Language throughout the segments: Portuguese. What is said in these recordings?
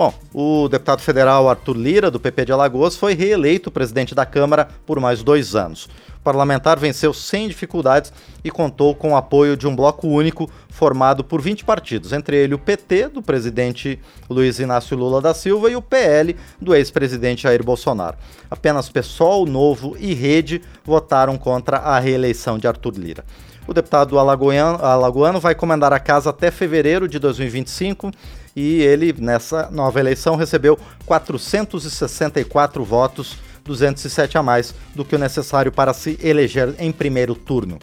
Bom, o deputado federal Arthur Lira, do PP de Alagoas, foi reeleito presidente da Câmara por mais dois anos. O parlamentar venceu sem dificuldades e contou com o apoio de um bloco único formado por 20 partidos, entre ele o PT, do presidente Luiz Inácio Lula da Silva, e o PL, do ex-presidente Jair Bolsonaro. Apenas PSOL, Novo e Rede votaram contra a reeleição de Arthur Lira. O deputado alagoano, alagoano vai comandar a casa até fevereiro de 2025 e ele, nessa nova eleição, recebeu 464 votos, 207 a mais do que o necessário para se eleger em primeiro turno.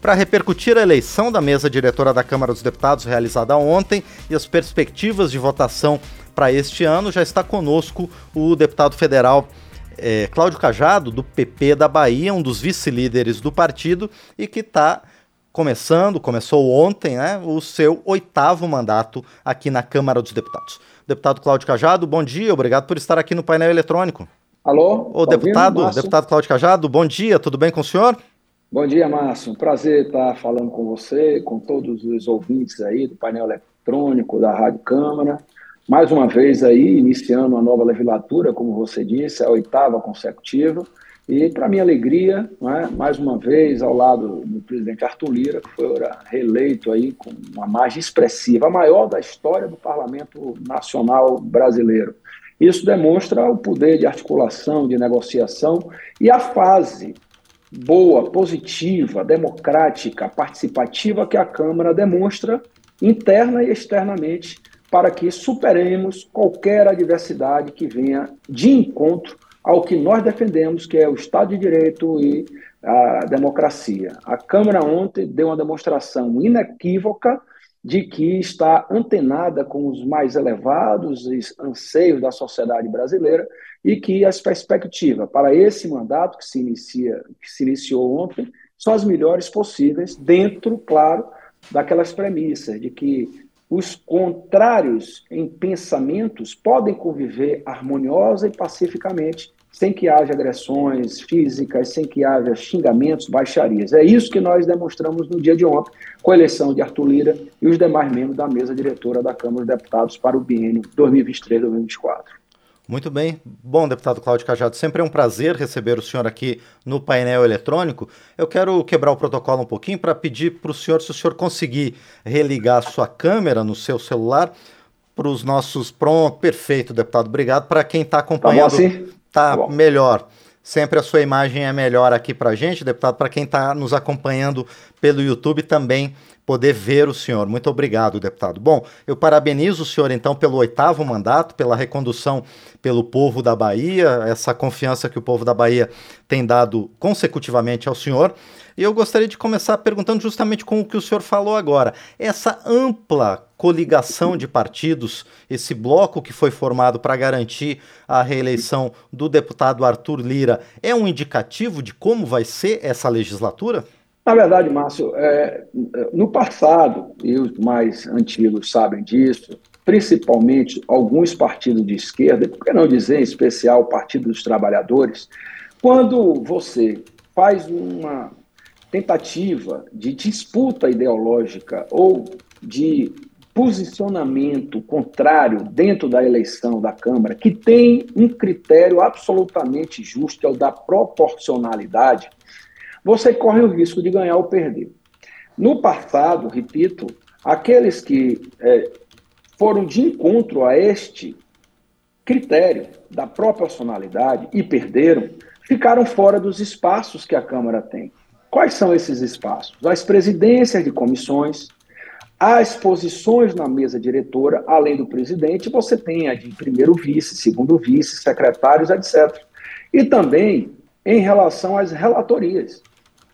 Para repercutir a eleição da mesa diretora da Câmara dos Deputados realizada ontem e as perspectivas de votação para este ano, já está conosco o deputado federal é, Cláudio Cajado, do PP da Bahia, um dos vice-líderes do partido e que está começando, começou ontem, né, o seu oitavo mandato aqui na Câmara dos Deputados. Deputado Cláudio Cajado, bom dia, obrigado por estar aqui no painel eletrônico. Alô? Ô, tá deputado, ouvindo, deputado Cláudio Cajado, bom dia, tudo bem com o senhor? Bom dia, Márcio. Um prazer estar falando com você, com todos os ouvintes aí do painel eletrônico da Rádio Câmara. Mais uma vez aí, iniciando uma nova legislatura, como você disse, a oitava consecutiva. E, para minha alegria, é, mais uma vez, ao lado do presidente Arthur Lira, que foi reeleito aí com uma margem expressiva, a maior da história do Parlamento Nacional Brasileiro. Isso demonstra o poder de articulação, de negociação e a fase boa, positiva, democrática, participativa que a Câmara demonstra interna e externamente para que superemos qualquer adversidade que venha de encontro ao que nós defendemos, que é o Estado de Direito e a democracia. A Câmara ontem deu uma demonstração inequívoca de que está antenada com os mais elevados anseios da sociedade brasileira e que as perspectivas para esse mandato que se inicia, que se iniciou ontem, são as melhores possíveis, dentro, claro, daquelas premissas de que os contrários em pensamentos podem conviver harmoniosa e pacificamente sem que haja agressões físicas, sem que haja xingamentos, baixarias. É isso que nós demonstramos no dia de ontem, com a eleição de Arthur Lira e os demais membros da mesa diretora da Câmara dos Deputados para o biênio 2023-2024. Muito bem. Bom, deputado Cláudio Cajado, sempre é um prazer receber o senhor aqui no painel eletrônico. Eu quero quebrar o protocolo um pouquinho para pedir para o senhor, se o senhor conseguir religar a sua câmera no seu celular, para os nossos. Pronto, perfeito, deputado. Obrigado. Para quem está acompanhando. Tá bom, assim? Tá, tá melhor. Sempre a sua imagem é melhor aqui para gente, deputado. Para quem está nos acompanhando pelo YouTube também poder ver o senhor. Muito obrigado, deputado. Bom, eu parabenizo o senhor então pelo oitavo mandato, pela recondução pelo povo da Bahia, essa confiança que o povo da Bahia tem dado consecutivamente ao senhor. E eu gostaria de começar perguntando justamente com o que o senhor falou agora. Essa ampla coligação de partidos, esse bloco que foi formado para garantir a reeleição do deputado Arthur Lira, é um indicativo de como vai ser essa legislatura? Na verdade, Márcio, é, no passado, e os mais antigos sabem disso, principalmente alguns partidos de esquerda, por que não dizer em especial o Partido dos Trabalhadores, quando você faz uma tentativa de disputa ideológica ou de posicionamento contrário dentro da eleição da Câmara, que tem um critério absolutamente justo, é o da proporcionalidade, você corre o risco de ganhar ou perder. No passado, repito, aqueles que é, foram de encontro a este critério da proporcionalidade e perderam, ficaram fora dos espaços que a Câmara tem. Quais são esses espaços? As presidências de comissões, as posições na mesa diretora, além do presidente, você tem a de primeiro vice, segundo vice, secretários, etc. E também em relação às relatorias.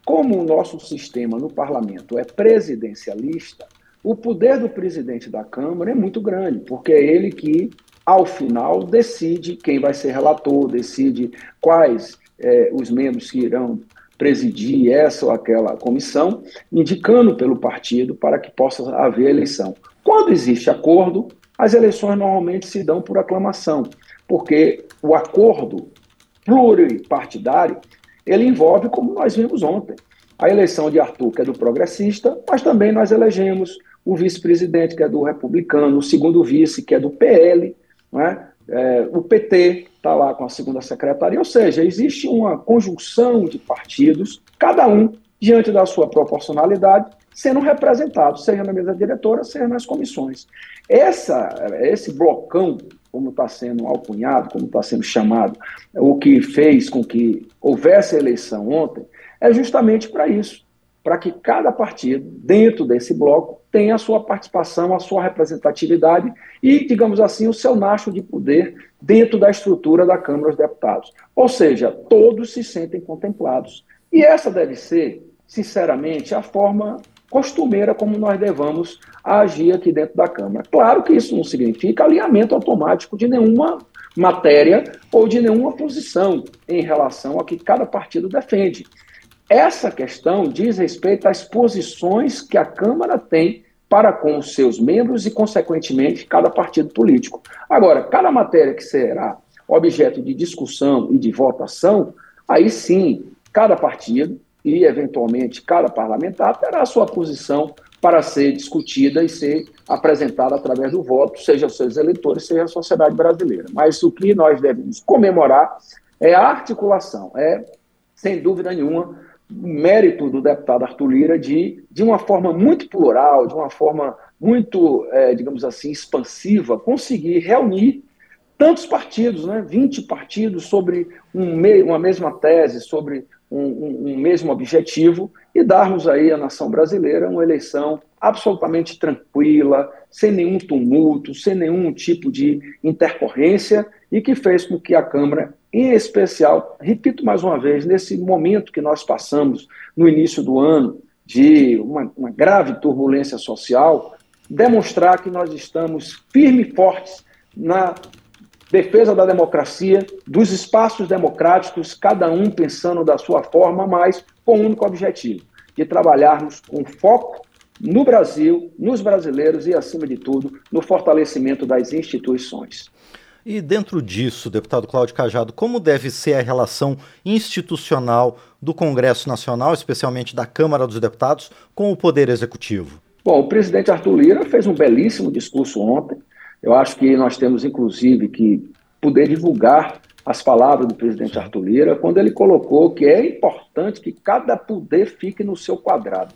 Como o nosso sistema no parlamento é presidencialista, o poder do presidente da Câmara é muito grande, porque é ele que, ao final, decide quem vai ser relator, decide quais é, os membros que irão presidir essa ou aquela comissão, indicando pelo partido para que possa haver eleição. Quando existe acordo, as eleições normalmente se dão por aclamação, porque o acordo pluripartidário ele envolve, como nós vimos ontem, a eleição de Arthur, que é do progressista, mas também nós elegemos o vice-presidente, que é do republicano, o segundo vice, que é do PL, é? É, o PT está lá com a segunda secretaria, ou seja, existe uma conjunção de partidos, cada um diante da sua proporcionalidade, sendo representado, seja na mesa diretora, seja nas comissões. Essa, esse blocão, como está sendo alcunhado, como está sendo chamado, o que fez com que houvesse eleição ontem, é justamente para isso para que cada partido, dentro desse bloco, tenha a sua participação, a sua representatividade e, digamos assim, o seu nacho de poder dentro da estrutura da Câmara dos Deputados. Ou seja, todos se sentem contemplados. E essa deve ser, sinceramente, a forma costumeira como nós devamos agir aqui dentro da Câmara. Claro que isso não significa alinhamento automático de nenhuma matéria ou de nenhuma posição em relação a que cada partido defende. Essa questão diz respeito às posições que a Câmara tem para com os seus membros e, consequentemente, cada partido político. Agora, cada matéria que será objeto de discussão e de votação, aí sim, cada partido e, eventualmente, cada parlamentar terá a sua posição para ser discutida e ser apresentada através do voto, seja os seus eleitores, seja a sociedade brasileira. Mas o que nós devemos comemorar é a articulação, é, sem dúvida nenhuma, mérito do deputado Arthur Lira de, de uma forma muito plural, de uma forma muito, é, digamos assim, expansiva, conseguir reunir tantos partidos, né, 20 partidos sobre um me uma mesma tese, sobre um, um, um, mesmo objetivo e darmos aí à nação brasileira uma eleição absolutamente tranquila, sem nenhum tumulto, sem nenhum tipo de intercorrência e que fez com que a Câmara em especial, repito mais uma vez, nesse momento que nós passamos no início do ano, de uma, uma grave turbulência social, demonstrar que nós estamos firmes e fortes na defesa da democracia, dos espaços democráticos, cada um pensando da sua forma, mas com o um único objetivo, de trabalharmos com foco no Brasil, nos brasileiros e, acima de tudo, no fortalecimento das instituições. E dentro disso, deputado Cláudio Cajado, como deve ser a relação institucional do Congresso Nacional, especialmente da Câmara dos Deputados, com o Poder Executivo? Bom, o presidente Arthur Lira fez um belíssimo discurso ontem. Eu acho que nós temos, inclusive, que poder divulgar as palavras do presidente Arthur Lira quando ele colocou que é importante que cada poder fique no seu quadrado.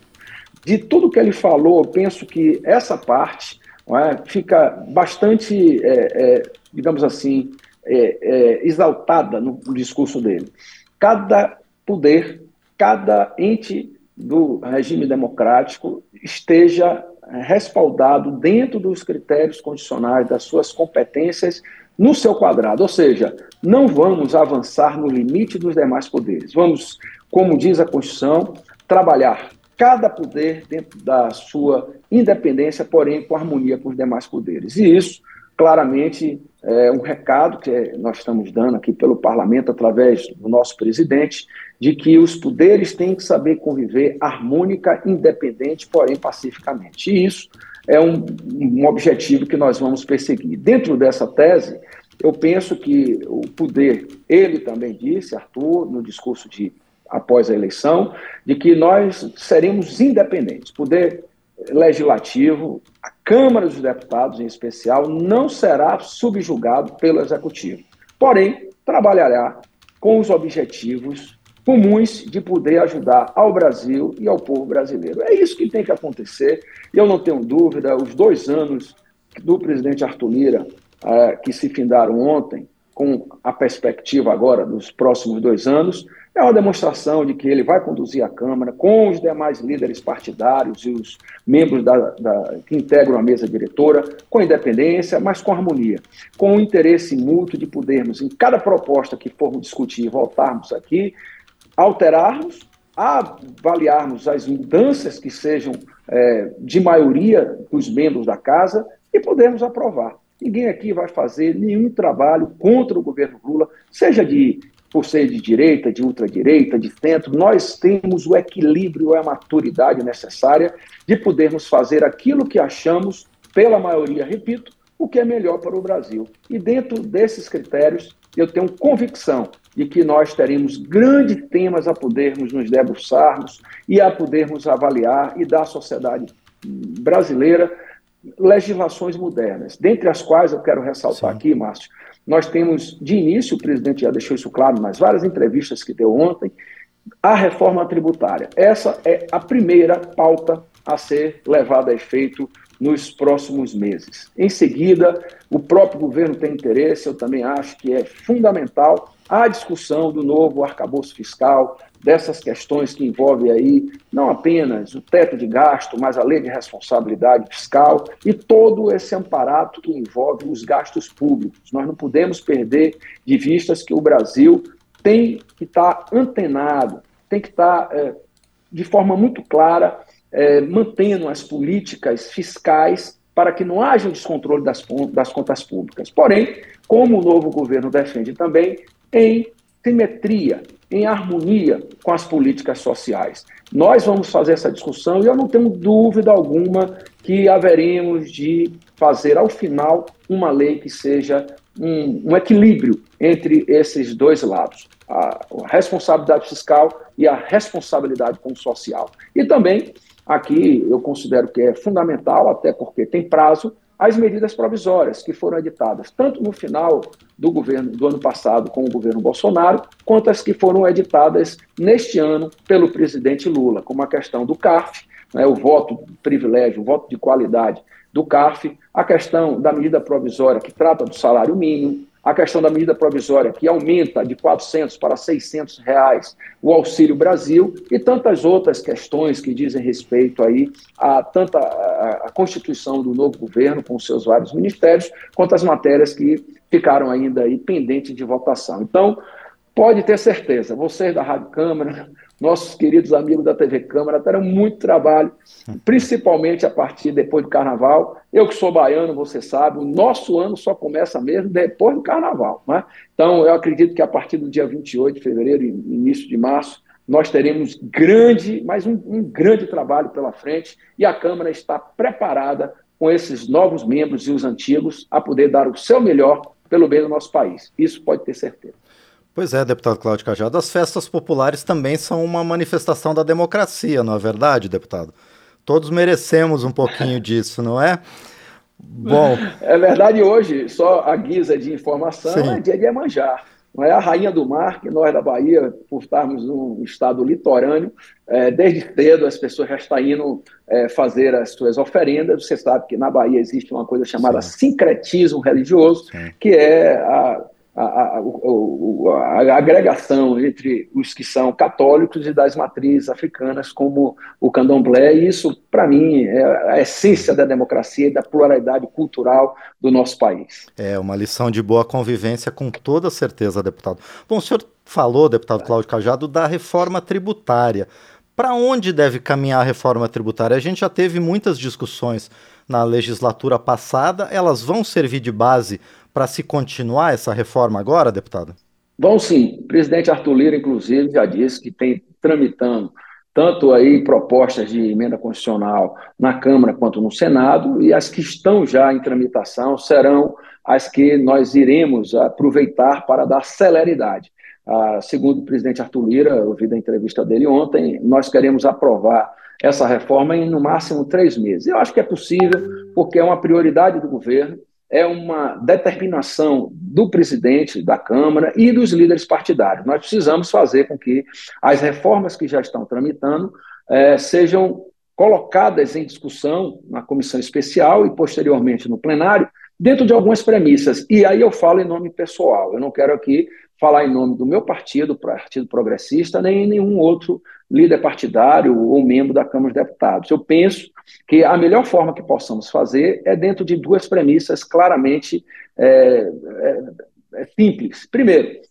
De tudo que ele falou, eu penso que essa parte é, fica bastante é, é, digamos assim, é, é, exaltada no, no discurso dele. Cada poder, cada ente do regime democrático esteja respaldado dentro dos critérios condicionais das suas competências no seu quadrado, ou seja, não vamos avançar no limite dos demais poderes. Vamos, como diz a Constituição, trabalhar cada poder dentro da sua independência, porém com harmonia com os demais poderes. E isso claramente é um recado que nós estamos dando aqui pelo parlamento, através do nosso presidente, de que os poderes têm que saber conviver harmônica, independente, porém pacificamente. E isso é um, um objetivo que nós vamos perseguir. Dentro dessa tese, eu penso que o poder, ele também disse, Arthur, no discurso de após a eleição, de que nós seremos independentes. Poder legislativo, a Câmara dos Deputados em especial, não será subjugado pelo Executivo. Porém, trabalhará com os objetivos comuns de poder ajudar ao Brasil e ao povo brasileiro. É isso que tem que acontecer. Eu não tenho dúvida, os dois anos do presidente Arthur Lira, eh, que se findaram ontem, com a perspectiva agora dos próximos dois anos, é uma demonstração de que ele vai conduzir a Câmara com os demais líderes partidários e os membros da, da, que integram a mesa diretora, com independência, mas com harmonia, com o interesse mútuo de podermos, em cada proposta que formos discutir, voltarmos aqui, alterarmos, avaliarmos as mudanças que sejam é, de maioria dos membros da casa e podermos aprovar. Ninguém aqui vai fazer nenhum trabalho contra o governo Lula, seja de por ser de direita, de ultradireita, de centro, nós temos o equilíbrio e a maturidade necessária de podermos fazer aquilo que achamos, pela maioria, repito, o que é melhor para o Brasil. E dentro desses critérios, eu tenho convicção de que nós teremos grandes temas a podermos nos debruçarmos e a podermos avaliar e dar à sociedade brasileira legislações modernas, dentre as quais eu quero ressaltar Sim. aqui, Márcio, nós temos, de início, o presidente já deixou isso claro nas várias entrevistas que deu ontem, a reforma tributária. Essa é a primeira pauta a ser levada a efeito nos próximos meses. Em seguida, o próprio governo tem interesse, eu também acho que é fundamental a discussão do novo arcabouço fiscal, dessas questões que envolvem aí não apenas o teto de gasto, mas a lei de responsabilidade fiscal e todo esse amparato que envolve os gastos públicos. Nós não podemos perder de vistas que o Brasil tem que estar antenado, tem que estar é, de forma muito clara é, mantendo as políticas fiscais para que não haja um descontrole das, das contas públicas. Porém, como o novo governo defende também, em simetria, em harmonia com as políticas sociais. Nós vamos fazer essa discussão e eu não tenho dúvida alguma que haveremos de fazer, ao final, uma lei que seja um, um equilíbrio entre esses dois lados, a, a responsabilidade fiscal e a responsabilidade com o social. E também, aqui, eu considero que é fundamental, até porque tem prazo, as medidas provisórias que foram editadas, tanto no final do governo do ano passado com o governo Bolsonaro, quanto as que foram editadas neste ano pelo presidente Lula, como a questão do CARF, né, o voto privilégio, o voto de qualidade do CARF, a questão da medida provisória que trata do salário mínimo, a questão da medida provisória que aumenta de 400 para 600 reais o Auxílio Brasil e tantas outras questões que dizem respeito aí a tanta a, Constituição do novo governo com seus vários ministérios, quanto as matérias que ficaram ainda aí pendentes de votação. Então, pode ter certeza, vocês da Rádio Câmara, nossos queridos amigos da TV Câmara terão muito trabalho, principalmente a partir depois do Carnaval. Eu que sou baiano, você sabe, o nosso ano só começa mesmo depois do Carnaval. Né? Então, eu acredito que a partir do dia 28 de fevereiro e início de março, nós teremos grande, mais um, um grande trabalho pela frente e a Câmara está preparada com esses novos membros e os antigos a poder dar o seu melhor pelo bem do nosso país. Isso pode ter certeza. Pois é, deputado Cláudio Cajado, as festas populares também são uma manifestação da democracia, não é verdade, deputado? Todos merecemos um pouquinho disso, não é? Bom. É verdade, hoje, só a guisa de informação, Sim. é dia de Emanjar. Não é a rainha do mar, que nós da Bahia, por estarmos num estado litorâneo, é, desde cedo as pessoas já estão indo é, fazer as suas oferendas. Você sabe que na Bahia existe uma coisa chamada Sim. sincretismo religioso, Sim. que é a a, a, a, agregação entre os que são católicos e das matrizes africanas, como o candomblé, e isso, para mim, é a essência da democracia e da pluralidade cultural do nosso país. É uma lição de boa convivência, com toda certeza, deputado. Bom, o senhor falou, deputado Cláudio Cajado, da reforma tributária. Para onde deve caminhar a reforma tributária? A gente já teve muitas discussões na legislatura passada, elas vão servir de base para se continuar essa reforma agora, deputado? Vão sim. O presidente Arthur Lira, inclusive, já disse que tem tramitando tanto aí propostas de emenda constitucional na Câmara quanto no Senado, e as que estão já em tramitação serão as que nós iremos aproveitar para dar celeridade. Ah, segundo o presidente Arthur Lira, eu vi da entrevista dele ontem, nós queremos aprovar essa reforma em no máximo três meses. Eu acho que é possível, porque é uma prioridade do governo é uma determinação do presidente da Câmara e dos líderes partidários. Nós precisamos fazer com que as reformas que já estão tramitando é, sejam colocadas em discussão na comissão especial e posteriormente no plenário, dentro de algumas premissas. E aí eu falo em nome pessoal. Eu não quero aqui falar em nome do meu partido, Partido Progressista, nem nenhum outro líder partidário ou membro da Câmara dos Deputados. Eu penso que a melhor forma que possamos fazer é dentro de duas premissas claramente é, é, é simples. Primeiro,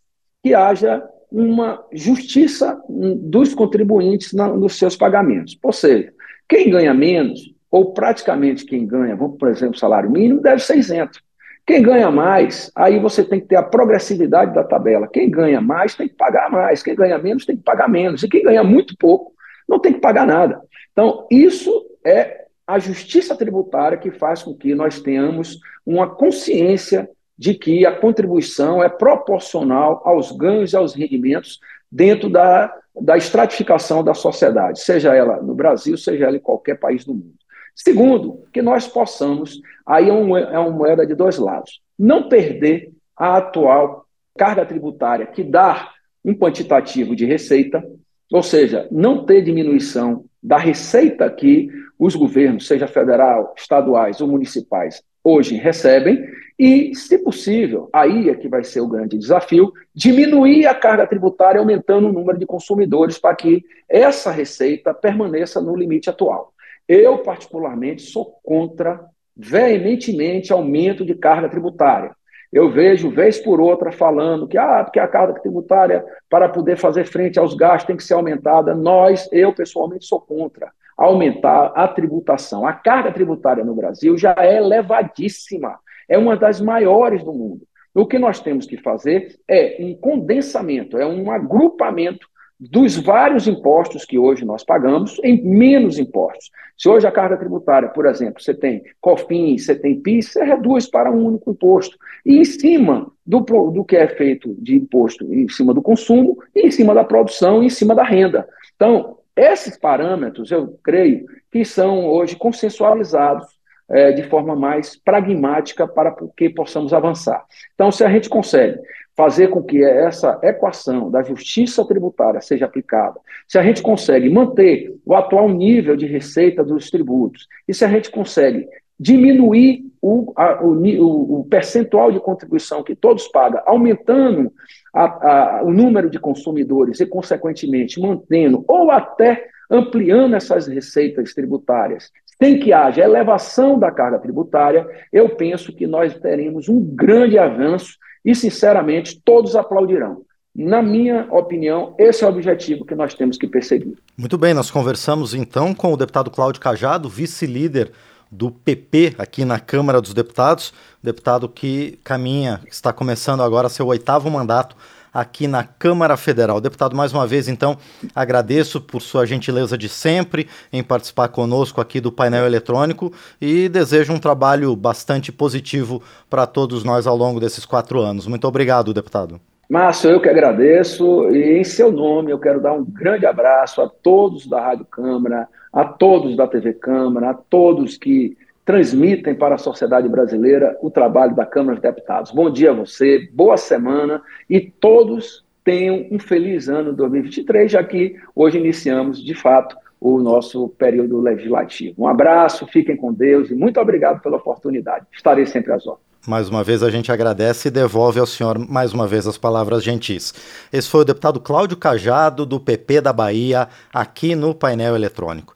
que haja uma justiça dos contribuintes na, nos seus pagamentos. Ou seja, quem ganha menos, ou praticamente quem ganha, vamos, por exemplo, salário mínimo, deve ser isento. Quem ganha mais, aí você tem que ter a progressividade da tabela. Quem ganha mais tem que pagar mais, quem ganha menos tem que pagar menos. E quem ganha muito pouco não tem que pagar nada. Então, isso é a justiça tributária que faz com que nós tenhamos uma consciência de que a contribuição é proporcional aos ganhos e aos rendimentos dentro da, da estratificação da sociedade, seja ela no Brasil, seja ela em qualquer país do mundo. Segundo, que nós possamos, aí é, é uma moeda de dois lados, não perder a atual carga tributária que dá um quantitativo de receita, ou seja, não ter diminuição da receita que os governos, seja federal, estaduais ou municipais, hoje recebem, e, se possível, aí é que vai ser o grande desafio, diminuir a carga tributária aumentando o número de consumidores para que essa receita permaneça no limite atual. Eu, particularmente, sou contra veementemente aumento de carga tributária. Eu vejo, vez por outra, falando que, ah, porque a carga tributária, para poder fazer frente aos gastos, tem que ser aumentada. Nós, eu pessoalmente, sou contra aumentar a tributação. A carga tributária no Brasil já é elevadíssima, é uma das maiores do mundo. O que nós temos que fazer é um condensamento, é um agrupamento dos vários impostos que hoje nós pagamos em menos impostos. Se hoje a carga tributária, por exemplo, você tem COFINS, você tem PIS, você reduz para um único imposto. E em cima do, do que é feito de imposto, em cima do consumo, em cima da produção, em cima da renda. Então, esses parâmetros, eu creio, que são hoje consensualizados é, de forma mais pragmática para que possamos avançar. Então, se a gente consegue fazer com que essa equação da justiça tributária seja aplicada, se a gente consegue manter o atual nível de receita dos tributos, e se a gente consegue diminuir o, a, o, o, percentual de contribuição que todos pagam, aumentando a, a, o número de consumidores e, consequentemente, mantendo ou até ampliando essas receitas tributárias, sem que haja elevação da carga tributária, eu penso que nós teremos um grande avanço e, sinceramente, todos aplaudirão. Na minha opinião, esse é o objetivo que nós temos que perseguir. Muito bem, nós conversamos então com o deputado Cláudio Cajado, vice-líder do PP aqui na Câmara dos Deputados, deputado que caminha, está começando agora seu oitavo mandato aqui na Câmara Federal. Deputado, mais uma vez, então, agradeço por sua gentileza de sempre em participar conosco aqui do painel eletrônico e desejo um trabalho bastante positivo para todos nós ao longo desses quatro anos. Muito obrigado, deputado. Márcio, eu que agradeço e em seu nome eu quero dar um grande abraço a todos da Rádio Câmara, a todos da TV Câmara, a todos que transmitem para a sociedade brasileira o trabalho da Câmara dos Deputados. Bom dia a você, boa semana e todos tenham um feliz ano 2023, já que hoje iniciamos, de fato, o nosso período legislativo. Um abraço, fiquem com Deus e muito obrigado pela oportunidade. Estarei sempre às ordens. Mais uma vez a gente agradece e devolve ao senhor mais uma vez as palavras gentis. Esse foi o deputado Cláudio Cajado, do PP da Bahia, aqui no painel eletrônico.